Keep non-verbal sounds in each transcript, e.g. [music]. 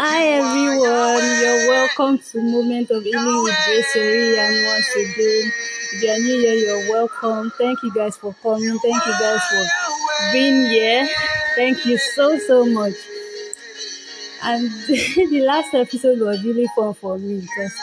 Hi everyone, you're welcome to Moment of Healing with Grace and once again, if you're new here, you're welcome. Thank you guys for coming. Thank you guys for being here. Thank you so so much. And [laughs] the last episode was really fun for me because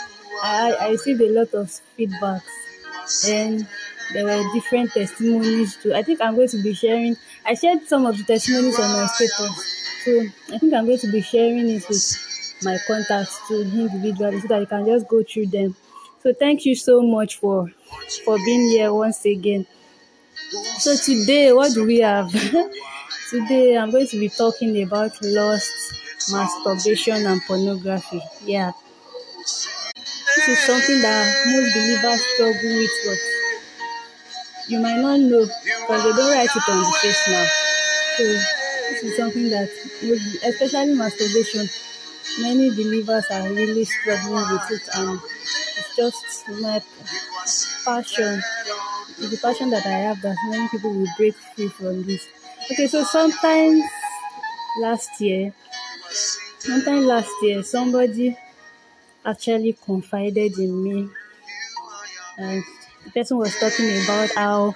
I I received a lot of feedbacks and there were different testimonies too. I think I'm going to be sharing. I shared some of the testimonies on my status. So I think I'm going to be sharing it with my contacts to individually so that you can just go through them. So thank you so much for for being here once again. So today, what do we have? [laughs] today, I'm going to be talking about lust, masturbation, and pornography. Yeah, this is something that most believers struggle with, but you might not know because they don't write it on the face now. So this is something that, especially masturbation, many believers are really struggling with it, and it's just my passion. It's the passion that I have that many people will break free from this. Okay, so sometimes last year, sometime last year, somebody actually confided in me, and the person was talking about how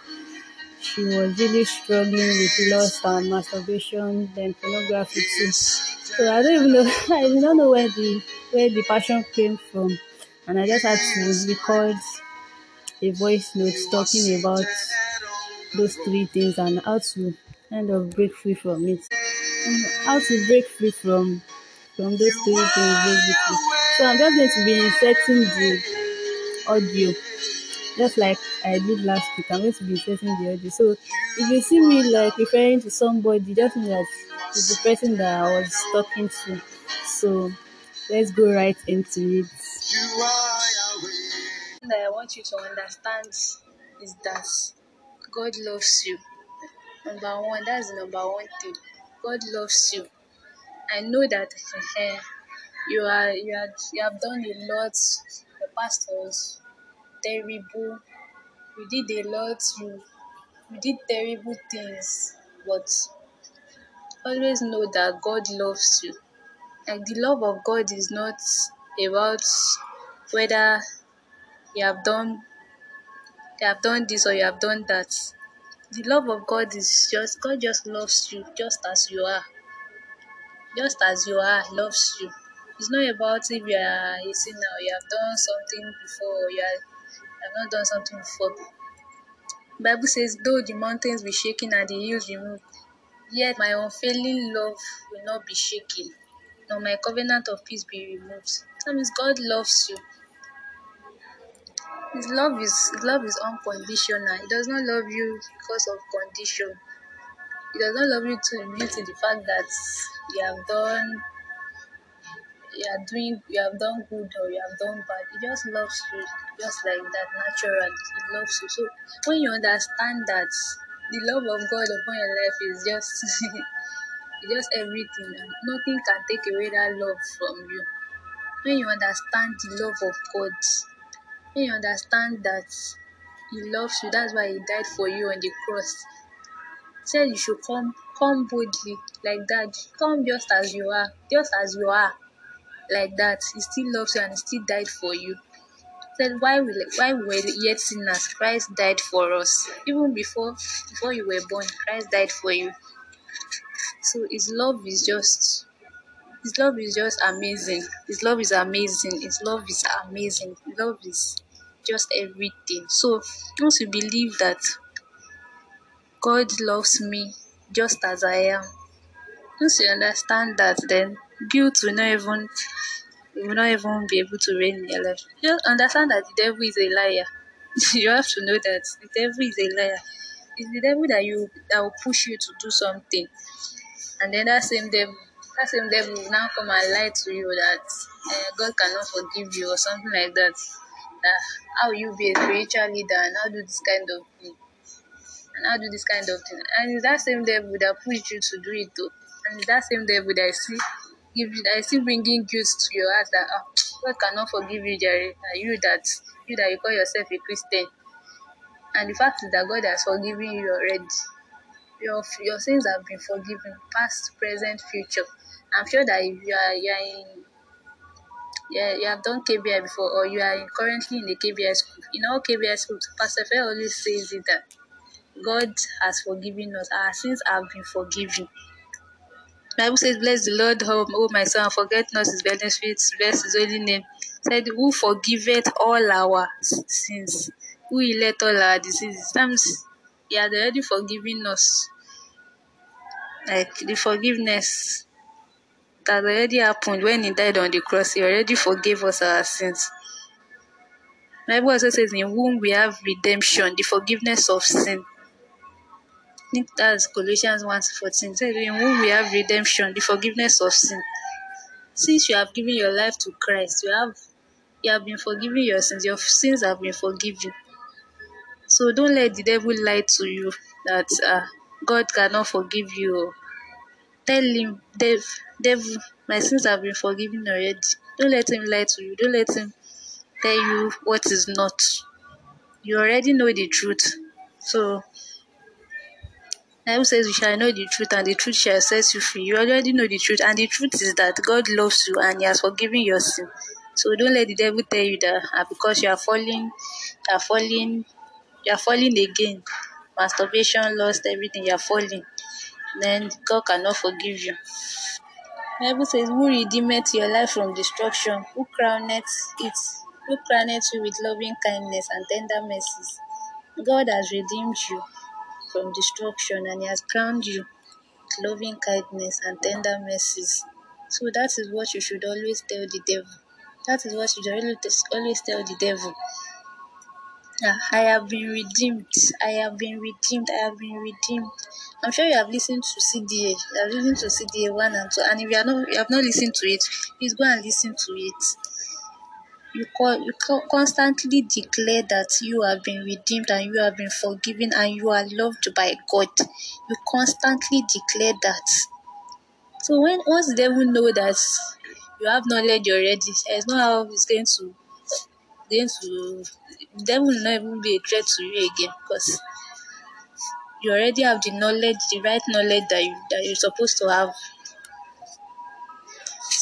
she was really struggling with lust and masturbation, then pornography too. So I don't even know, [laughs] I don't know where the where the passion came from, and I just had to record a voice note talking about those three things and how to kind of break free from it. And how to break free from from those three things basically. So I'm just going to be inserting the audio just like I did last week. I'm going to be inserting the audio. So if you see me like referring to somebody, just know that it's the person that I was talking to. So let's go right into it. That I want you to understand is that God loves you. Number one, that's number one thing. God loves you. I know that [laughs] you are you are you have done a lot. The past was terrible. You did a lot. You you did terrible things, but always know that God loves you. Like the love of God is not about whether you have done you have done this or you have done that. The love of God is just God just loves you just as you are. Just as you are, loves you. It's not about if you are a sinner or you have done something before or you, are, have not done something before. Bible says, though the mountains be shaken and the hills removed, yet my unfailing love will not be shaken, nor my covenant of peace be removed. That means God loves you. His love is his love is unconditional. He does not love you because of condition. He does not love you to due to the fact that you have done you are doing you have done good or you have done bad. He just loves you just like that naturally. He loves you. So when you understand that the love of God upon your life is just [laughs] just everything nothing can take away that love from you. When you understand the love of God, when you understand that He loves you, that's why He died for you on the cross. He said you should come come boldly like that. Come just as you are, just as you are like that. He still loves you and he still died for you. He said why we why we were yet sinners, Christ died for us. Even before before you were born, Christ died for you. So his love is just his love is just amazing. His love is amazing. His love is amazing. His love is just everything. So once you believe that God loves me just as I am, once you understand that then guilt will not even will not even be able to reign in your life. Just understand that the devil is a liar. [laughs] you have to know that the devil is a liar. It's the devil that you that will push you to do something, and then that same devil, that same devil will now come and lie to you that uh, God cannot forgive you or something like that. That how you be a spiritual leader and how do this kind of thing, and how do this kind of thing, and that same devil that pushed you to do it too, and that same devil that I see that is still bringing guilt to your heart that oh, God cannot forgive you, Jerry. That you that you that you call yourself a Christian, and the fact is that God has forgiven you already. Your your sins have been forgiven, past, present, future. I'm sure that if you are you are in yeah, you have done KBI before or you are currently in the KBI school. In all KBI schools, Pastor Fair always says it that God has forgiven us. Our sins have been forgiven. Bible says, Bless the Lord, oh, oh, my son, forget not his benefits, bless his holy name. Said, Who forgiveth all our sins, who let all our diseases. Times he had already forgiven us. Like the forgiveness that already happened when he died on the cross, he already forgave us our sins. Bible also says, In whom we have redemption, the forgiveness of sin. Think that's Colossians 1 14. Says, In whom we have redemption, the forgiveness of sin. Since you have given your life to Christ, you have you have been forgiven your sins. Your sins have been forgiven. So don't let the devil lie to you that uh, God cannot forgive you. Tell him, Dev, devil, my sins have been forgiven already. Don't let him lie to you. Don't let him tell you what is not. You already know the truth. So Bible says you shall know the truth and the truth shall set you free. You already know the truth, and the truth is that God loves you and He has forgiven your sin. So don't let the devil tell you that uh, because you are falling, you are falling, you are falling again. Masturbation, lost everything, you are falling. Then God cannot forgive you. Bible says, Who redeemeth your life from destruction? Who crowneth it? Who crowneth you with loving kindness and tender mercies? God has redeemed you from destruction and He has crowned you with loving kindness and tender mercies. So that is what you should always tell the devil. That is what you should always tell the devil. Ah, I have been redeemed. I have been redeemed. I have been redeemed. I'm sure you have listened to CDA. You have listened to CDA one and two. And if you are not, you have not listened to it, please go and listen to it. You call, you constantly declare that you have been redeemed and you have been forgiven and you are loved by God. You constantly declare that. So when once the devil know that you have knowledge already, there's no how it's going to going to the will not even be a threat to you again because you already have the knowledge, the right knowledge that you that you're supposed to have.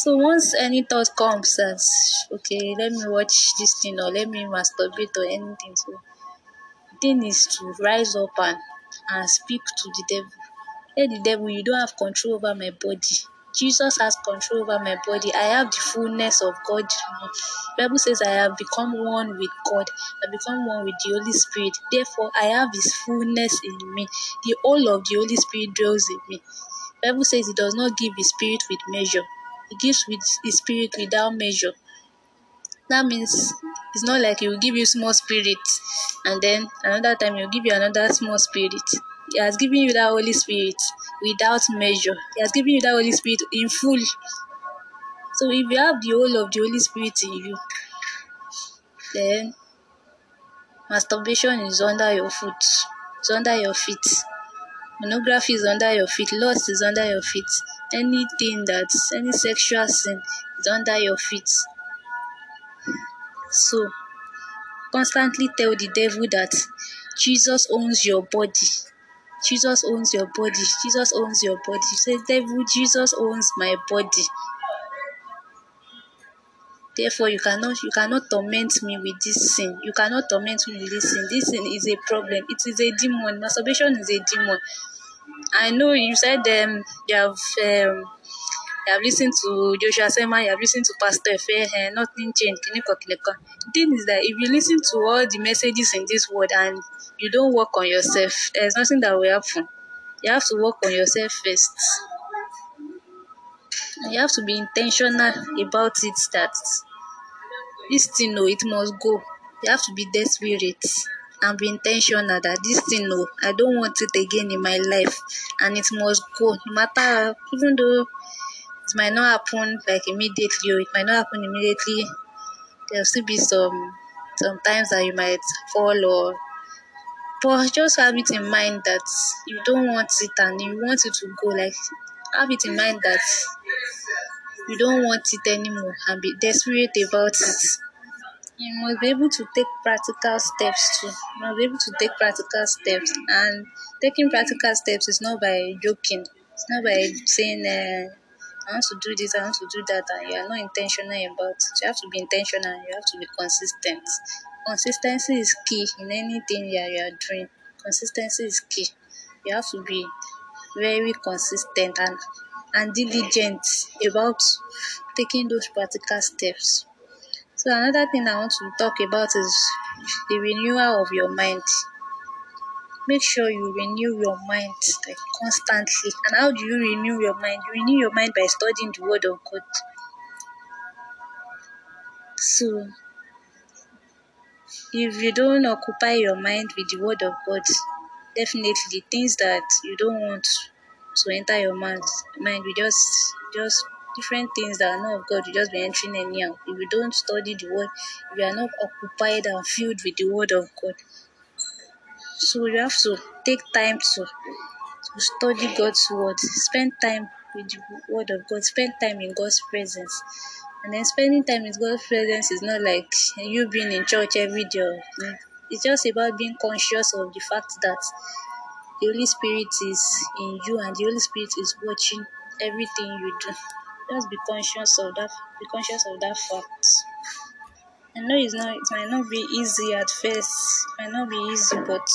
So once any thought comes as okay, let me watch this thing or let me masturbate or anything, so the thing is to rise up and and speak to the devil. Tell the devil you don't have control over my body. Jesus has control over my body. I have the fullness of God. Bible says I have become one with God. I become one with the Holy Spirit. Therefore, I have His fullness in me. The whole of the Holy Spirit dwells in me. Bible says He does not give His Spirit with measure. He gives with His Spirit without measure. That means it's not like He will give you small spirit, and then another time He will give you another small spirit. He has given you that Holy Spirit without measure. He has given you that Holy Spirit in full. So if you have the whole of the Holy Spirit in you, then masturbation is under your foot, it's under your feet. Pornography is under your feet, lust is under your feet. Anything that's any sexual sin is under your feet. So constantly tell the devil that Jesus owns your body. Jesus owns your body. Jesus owns your body. Say, devil, Jesus owns my body. Therefore, you cannot you cannot torment me with this sin. You cannot torment me with this sin. This sin is a problem. It is a demon. Masturbation is a demon. I know you said um, you have um, you have listened to Joshua Selman, you have listened to Pastor Efe, uh, nothing changed. The thing is that if you listen to all the messages in this world and you don't work on yourself, there's nothing that will happen. You have to work on yourself first. You have to be intentional about it that this thing, no, it must go. You have to be desperate and be intentional that this thing, no, I don't want it again in my life. And it must go. No matter, even though it might not happen like immediately or it might not happen immediately, there'll still be some sometimes that you might fall or but just have it in mind that you don't want it and you want it to go. Like have it in mind that you don't want it anymore and be desperate about it you must be able to take practical steps too you must be able to take practical steps and taking practical steps is not by joking it's not by saying uh, I want to do this, I want to do that, and you are not intentional about it. You have to be intentional you have to be consistent. Consistency is key in anything that you are doing. Consistency is key. You have to be very consistent and and diligent about taking those practical steps. So another thing I want to talk about is the renewal of your mind. Make sure you renew your mind like constantly. And how do you renew your mind? You renew your mind by studying the word of God. So if you don't occupy your mind with the word of God, definitely things that you don't want to enter your mind mind will just just different things that are not of God you just be entering anyhow. If you don't study the word, if you are not occupied and filled with the word of God. So you have to take time to, to study God's word, spend time with the word of God, spend time in God's presence. And then spending time in God's presence is not like you being in church every day. It's just about being conscious of the fact that the Holy Spirit is in you and the Holy Spirit is watching everything you do. Just be conscious of that. Be conscious of that fact. I know it's not. It might not be easy at first. It might not be easy, but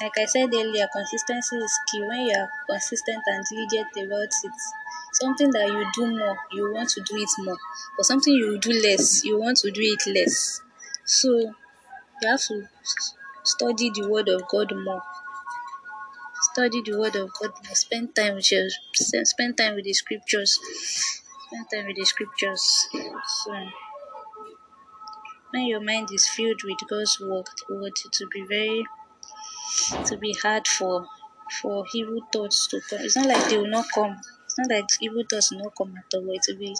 like I said earlier, consistency is key. When you are consistent and diligent about it, something that you do more, you want to do it more. But something you do less, you want to do it less. So you have to study the word of God more. Study the word of God. Spend time with your spend time with the scriptures. Spend time with the scriptures. So when your mind is filled with God's word, word it will be very to be hard for for evil thoughts to come. It's not like they will not come. It's not like evil thoughts will not come at all. It will be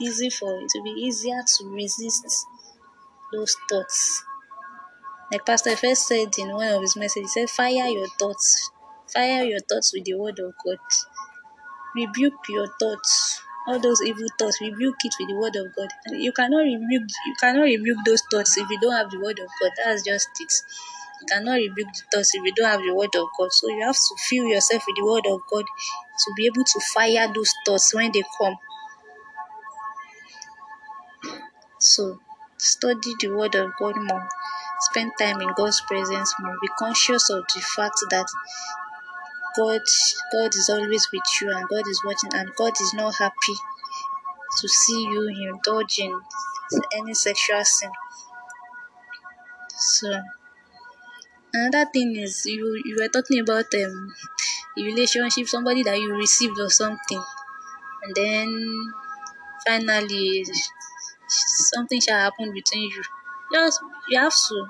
easy for it will be easier to resist those thoughts. Like Pastor first said in one of his messages, he said, Fire your thoughts. Fire your thoughts with the word of God. Rebuke your thoughts. All those evil thoughts, rebuke it with the word of God. You cannot rebuke you cannot rebuke those thoughts if you don't have the word of God. That's just it. You cannot rebuke the thoughts if you don't have the word of God. So you have to fill yourself with the word of God to be able to fire those thoughts when they come. So study the word of God more. Spend time in God's presence more. Be conscious of the fact that God God is always with you and God is watching and God is not happy to see you indulging any sexual sin. So another thing is you you were talking about um relationship, somebody that you received or something, and then finally something shall happen between you. Just you have to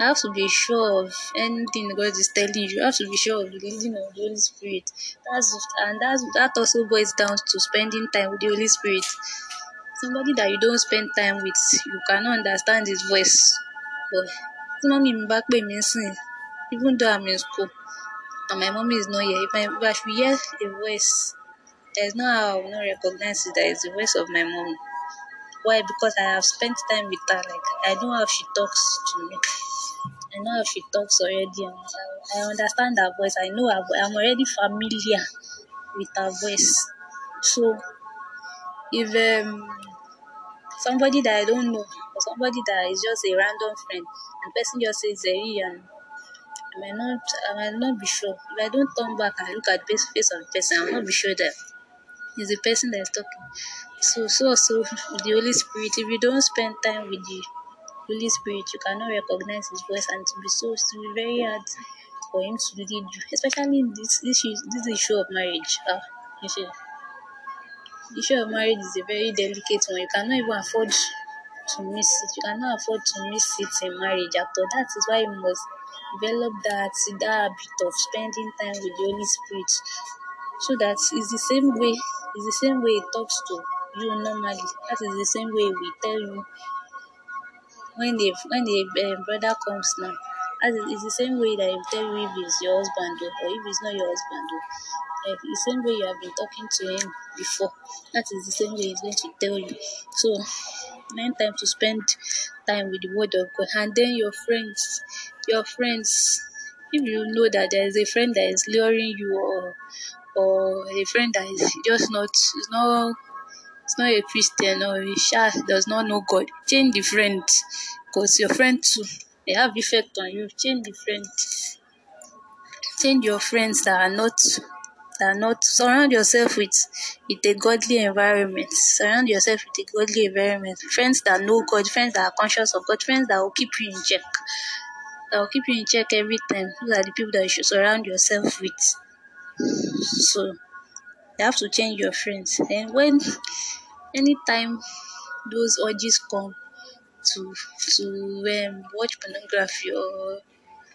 you have to be sure of anything God is telling you. You have to be sure of the leading of the Holy Spirit. That's and that's that also boils down to spending time with the Holy Spirit. Somebody that you don't spend time with, you cannot understand his voice. But tí mọ́mí mi bá pè even though I'm in school and my mommy is not here, if I, if I should hear a voice, there's no how I will not recognize it that it's the voice of my mom. Why? Because I have spent time with her. Like I know how she talks to me. I know how she talks already. And I, understand her voice. I know her, I'm already familiar with her voice. So if um somebody that I don't know or somebody that is just a random friend and person just says Zeri and I might not I might not be sure. If I don't turn back and look at the face of the person, I'll not be sure that it's the person that is talking. So so so [laughs] the Holy Spirit, if you don't spend time with the Holy Spirit, you cannot recognize his voice and to be so to be very hard for him to lead you, especially this this this issue of marriage. Uh, you see, the issue of marriage is a very delicate one. You cannot even afford to miss it. You cannot afford to miss it in marriage all. That is why you must develop that that habit of spending time with the Holy Spirit, so that it's the same way. It's the same way it talks to you normally. That is the same way we tell you when the when the uh, brother comes now. Is it's the same way that he tell you if he's your husband or, if he's not your husband. Or, like the same way you have been talking to him before. That is the same way he's going to tell you. So nine time to spend time with the word of God. And then your friends, your friends, if you know that there is a friend that is luring you or or a friend that is just not is not it's not a Christian or a sha does not know God. Change the friend because your friend too they have effect on you. Change the friend. Change your friends that are not that are not surround yourself with with a godly environment. Surround yourself with a godly environment. Friends that know God, friends that are conscious of God, friends that will keep you in check. That will keep you in check every time. Those are the people that you should surround yourself with. So you have to change your friends. And when anytime those urges come to to um, watch pornography or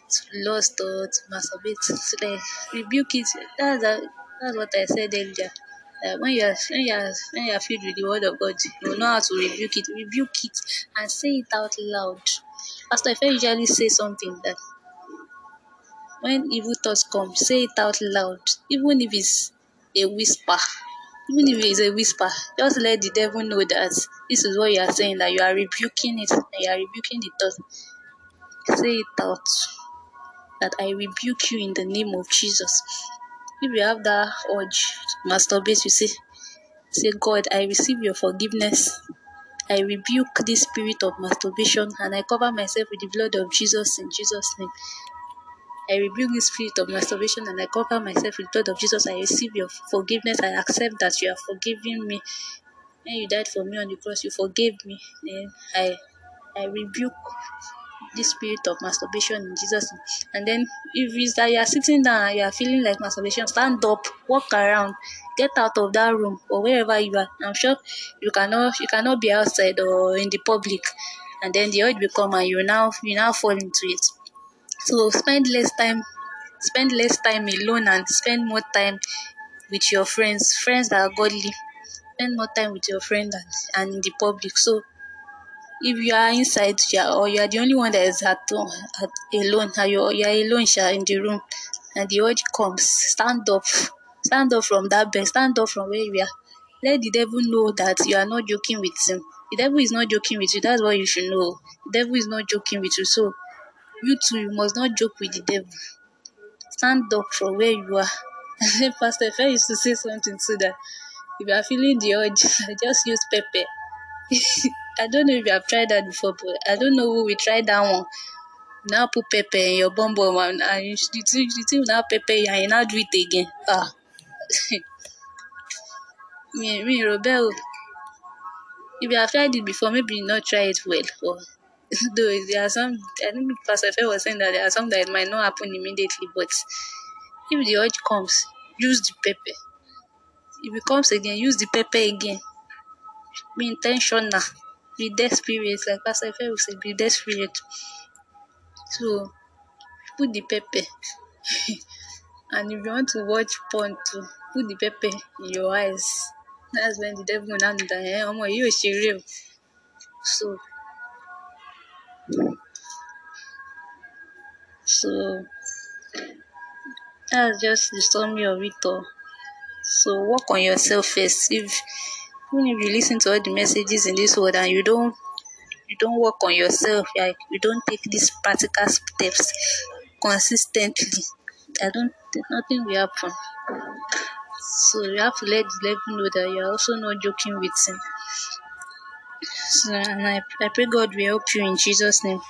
to lust or to masturbate, to like rebuke it. That's a, that's what I said earlier. Uh, when you are when you are when you are filled with the word of God, you will know how to rebuke it. Rebuke it and say it out loud. Pastor Ife usually say something that when evil thoughts come, say it out loud, even if it's a whisper. Even if it's a whisper, just let the devil know that this is what you are saying, that you are rebuking it, you are rebuking the thought. Say it out. That I rebuke you in the name of Jesus. If you have that urge to masturbate, you say, say, God, I receive your forgiveness. I rebuke this spirit of masturbation and I cover myself with the blood of Jesus in Jesus' name. I rebuke this spirit of masturbation and I cover myself with the blood of Jesus. I receive your forgiveness. I accept that you are forgiving me. When you died for me on the cross, you forgave me. Then I I rebuke this spirit of masturbation in Jesus'. And then if it's that you are sitting down and you are feeling like masturbation, stand up, walk around, get out of that room or wherever you are. I'm sure you cannot you cannot be outside or in the public and then the urge will come and you now you now fall into it. So spend less time spend less time alone and spend more time with your friends, friends that are godly. Spend more time with your friends and, and in the public. So if you are inside yeah, or you are the only one that is at at, alone, and you you are alone in the room, and the urge comes, stand up, stand up from that bed, stand up from where you are. Let the devil know that you are not joking with him. The devil is not joking with you. That's what you should know. The devil is not joking with you. So you too, you must not joke with the devil. Stand up from where you are. And [laughs] then Pastor Ife used to say something so that if you are feeling the urge, [laughs] just use pepper. [laughs] I don't know if you have tried that before, but I don't know who will try that one. Now put pepper in your bum bum and, and you, you, you, you now pepper and you now do it again. Ah. me, me, Robel. If you have tried it before, maybe you not try it well. Or [laughs] though there are some, I think Pastor Fe was saying that there are some that might not happen immediately, but if the urge comes, use the pepper. If it comes again, use the pepper again. Be intentional. Be desperate, like Pastor Ife will say, be desperate. So put the pepper. [laughs] and if you want to watch porn too, put the pepper in your eyes. That's when the devil will know that eh, ọmọ yìí ò ṣeré. So so that's just the summary of it all. So work on yourself first. If even if you listen to all the messages in this world and you don't you don't work on yourself, like you don't take these practical steps consistently, I don't nothing will happen. So you have to let the devil know that you're also not joking with him. So and I, I pray God will help you in Jesus' name.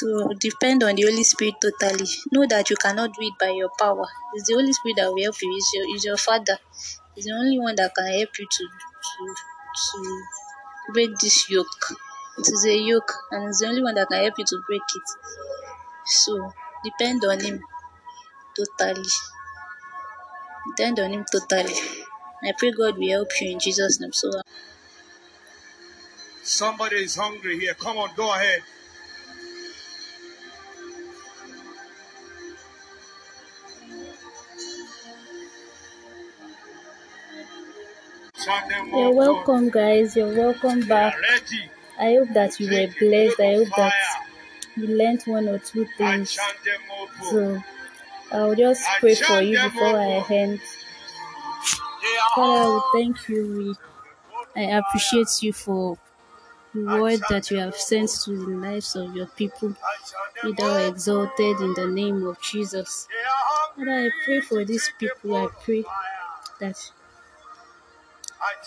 So depend on the Holy Spirit totally. Know that you cannot do it by your power. It's the Holy Spirit that will help you. It's your, it's your Father. It's the only one that can help you to to to break this yoke. It is a yoke, and it's the only one that can help you to break it. So depend on Him totally. Depend on Him totally. I pray God will help you in Jesus' name. So uh, Somebody is hungry here. Come on, go ahead. You're welcome, guys. You're welcome back. I hope that you were blessed. I hope that you learned one or two things. So I'll just pray for you before I end. Father, thank you. I appreciate you for the word that you have sent to the lives of your people. Be thou exalted in the name of Jesus. Father, I pray for these people. I pray that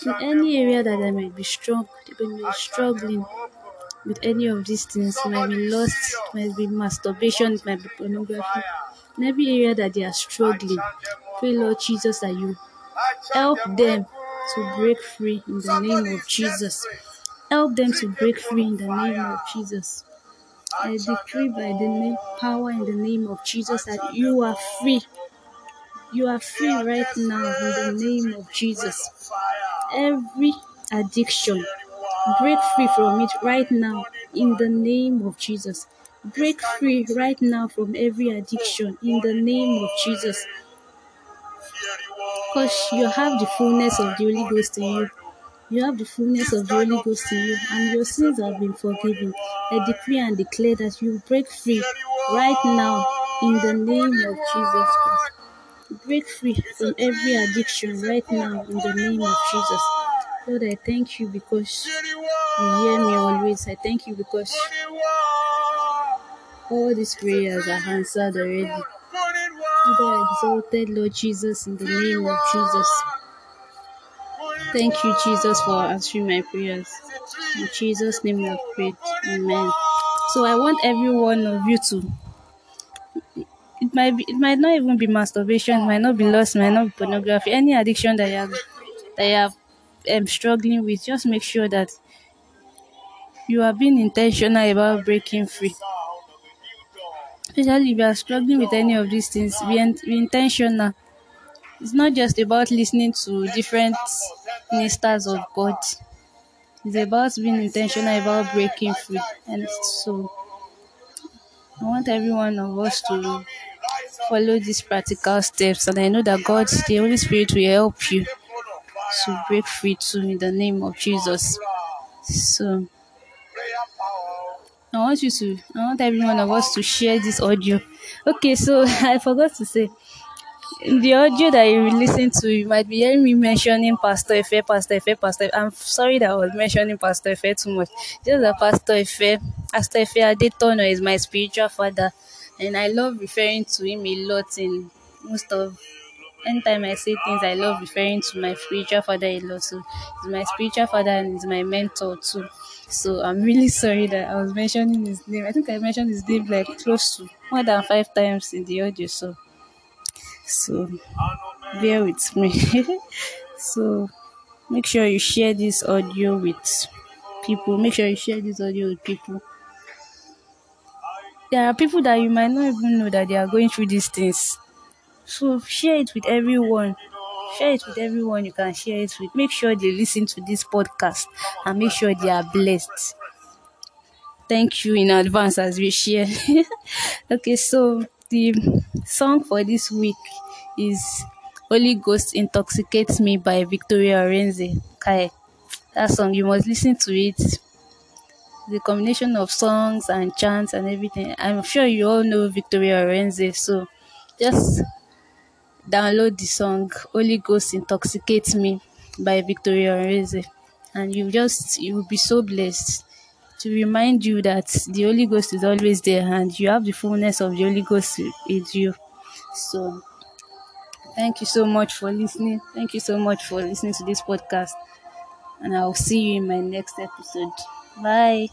in any area that I might be strong, be struggling with any of these things, might be lust, might be masturbation, might be pornography. In every area that they are struggling, pray, Lord Jesus, that you help them to break free in the name of Jesus. Help them to break free in the name of Jesus. I decree by the name, power in the name of Jesus that you are free. You are free right now in the name of Jesus. Every addiction, break free from it right now in the name of Jesus. Break free right now from every addiction in the name of Jesus. Because you have the fullness of the Holy Ghost in you. You have the fullness of the Holy Ghost in you, and your sins have been forgiven. I decree and declare that you break free right now in the name of Jesus Christ. Break free from every addiction right now in the name of Jesus. Lord, I thank you because you hear me always. I thank you because all these prayers are answered already. Be thou exalted, Lord Jesus, in the name of Jesus. Thank you, Jesus, for answering my prayers. In Jesus' name we have prayed. Amen. So I want every one of you to it might be it might not even be masturbation, it might not be lust, it might not be pornography, any addiction that you have that you have um, struggling with, just make sure that you are being intentional about breaking free. Especially if you are struggling with any of these things, be, in, be intentional. It's not just about listening to different ministers of God. It's about being intentional about breaking free. And so I want every one of us to follow these practical steps. And I know that God, the Holy Spirit, will help you to break free too in the name of Jesus. So I want you to, I want every one of us to share this audio. Okay, so [laughs] I forgot to say the audio that you listen to, you might be hearing me mentioning Pastor Efe, Pastor Efe, Pastor. I'm sorry that I was mentioning Pastor Efe too much. Just that Pastor Efe, Pastor Efe Adetono is my spiritual father, and I love referring to him a lot in most of. Anytime I say things, I love referring to my spiritual father a lot. So he's my spiritual father and he's my mentor too. So I'm really sorry that I was mentioning his name. I think I mentioned his name like close to more than five times in the audio. So so bear with me. [laughs] so make sure you share this audio with people. Make sure you share this audio with people. There are people that you might not even know that they are going through these things. So share it with everyone. Share it with everyone you can share it with. Make sure they listen to this podcast and make sure they are blessed. Thank you in advance as we share. [laughs] okay, so the song for this week is Holy Ghost Intoxicates Me by Victoria Orenze. Kai. That song, you must listen to it. The combination of songs and chants and everything. I'm sure you all know Victoria Orenze, so just download the song Holy Ghost Intoxicates Me by Victoria Orenze. And you just you will be so blessed to remind you that the Holy Ghost is always there and you have the fullness of the Holy Ghost with you. So Thank you so much for listening. Thank you so much for listening to this podcast. And I'll see you in my next episode. Bye.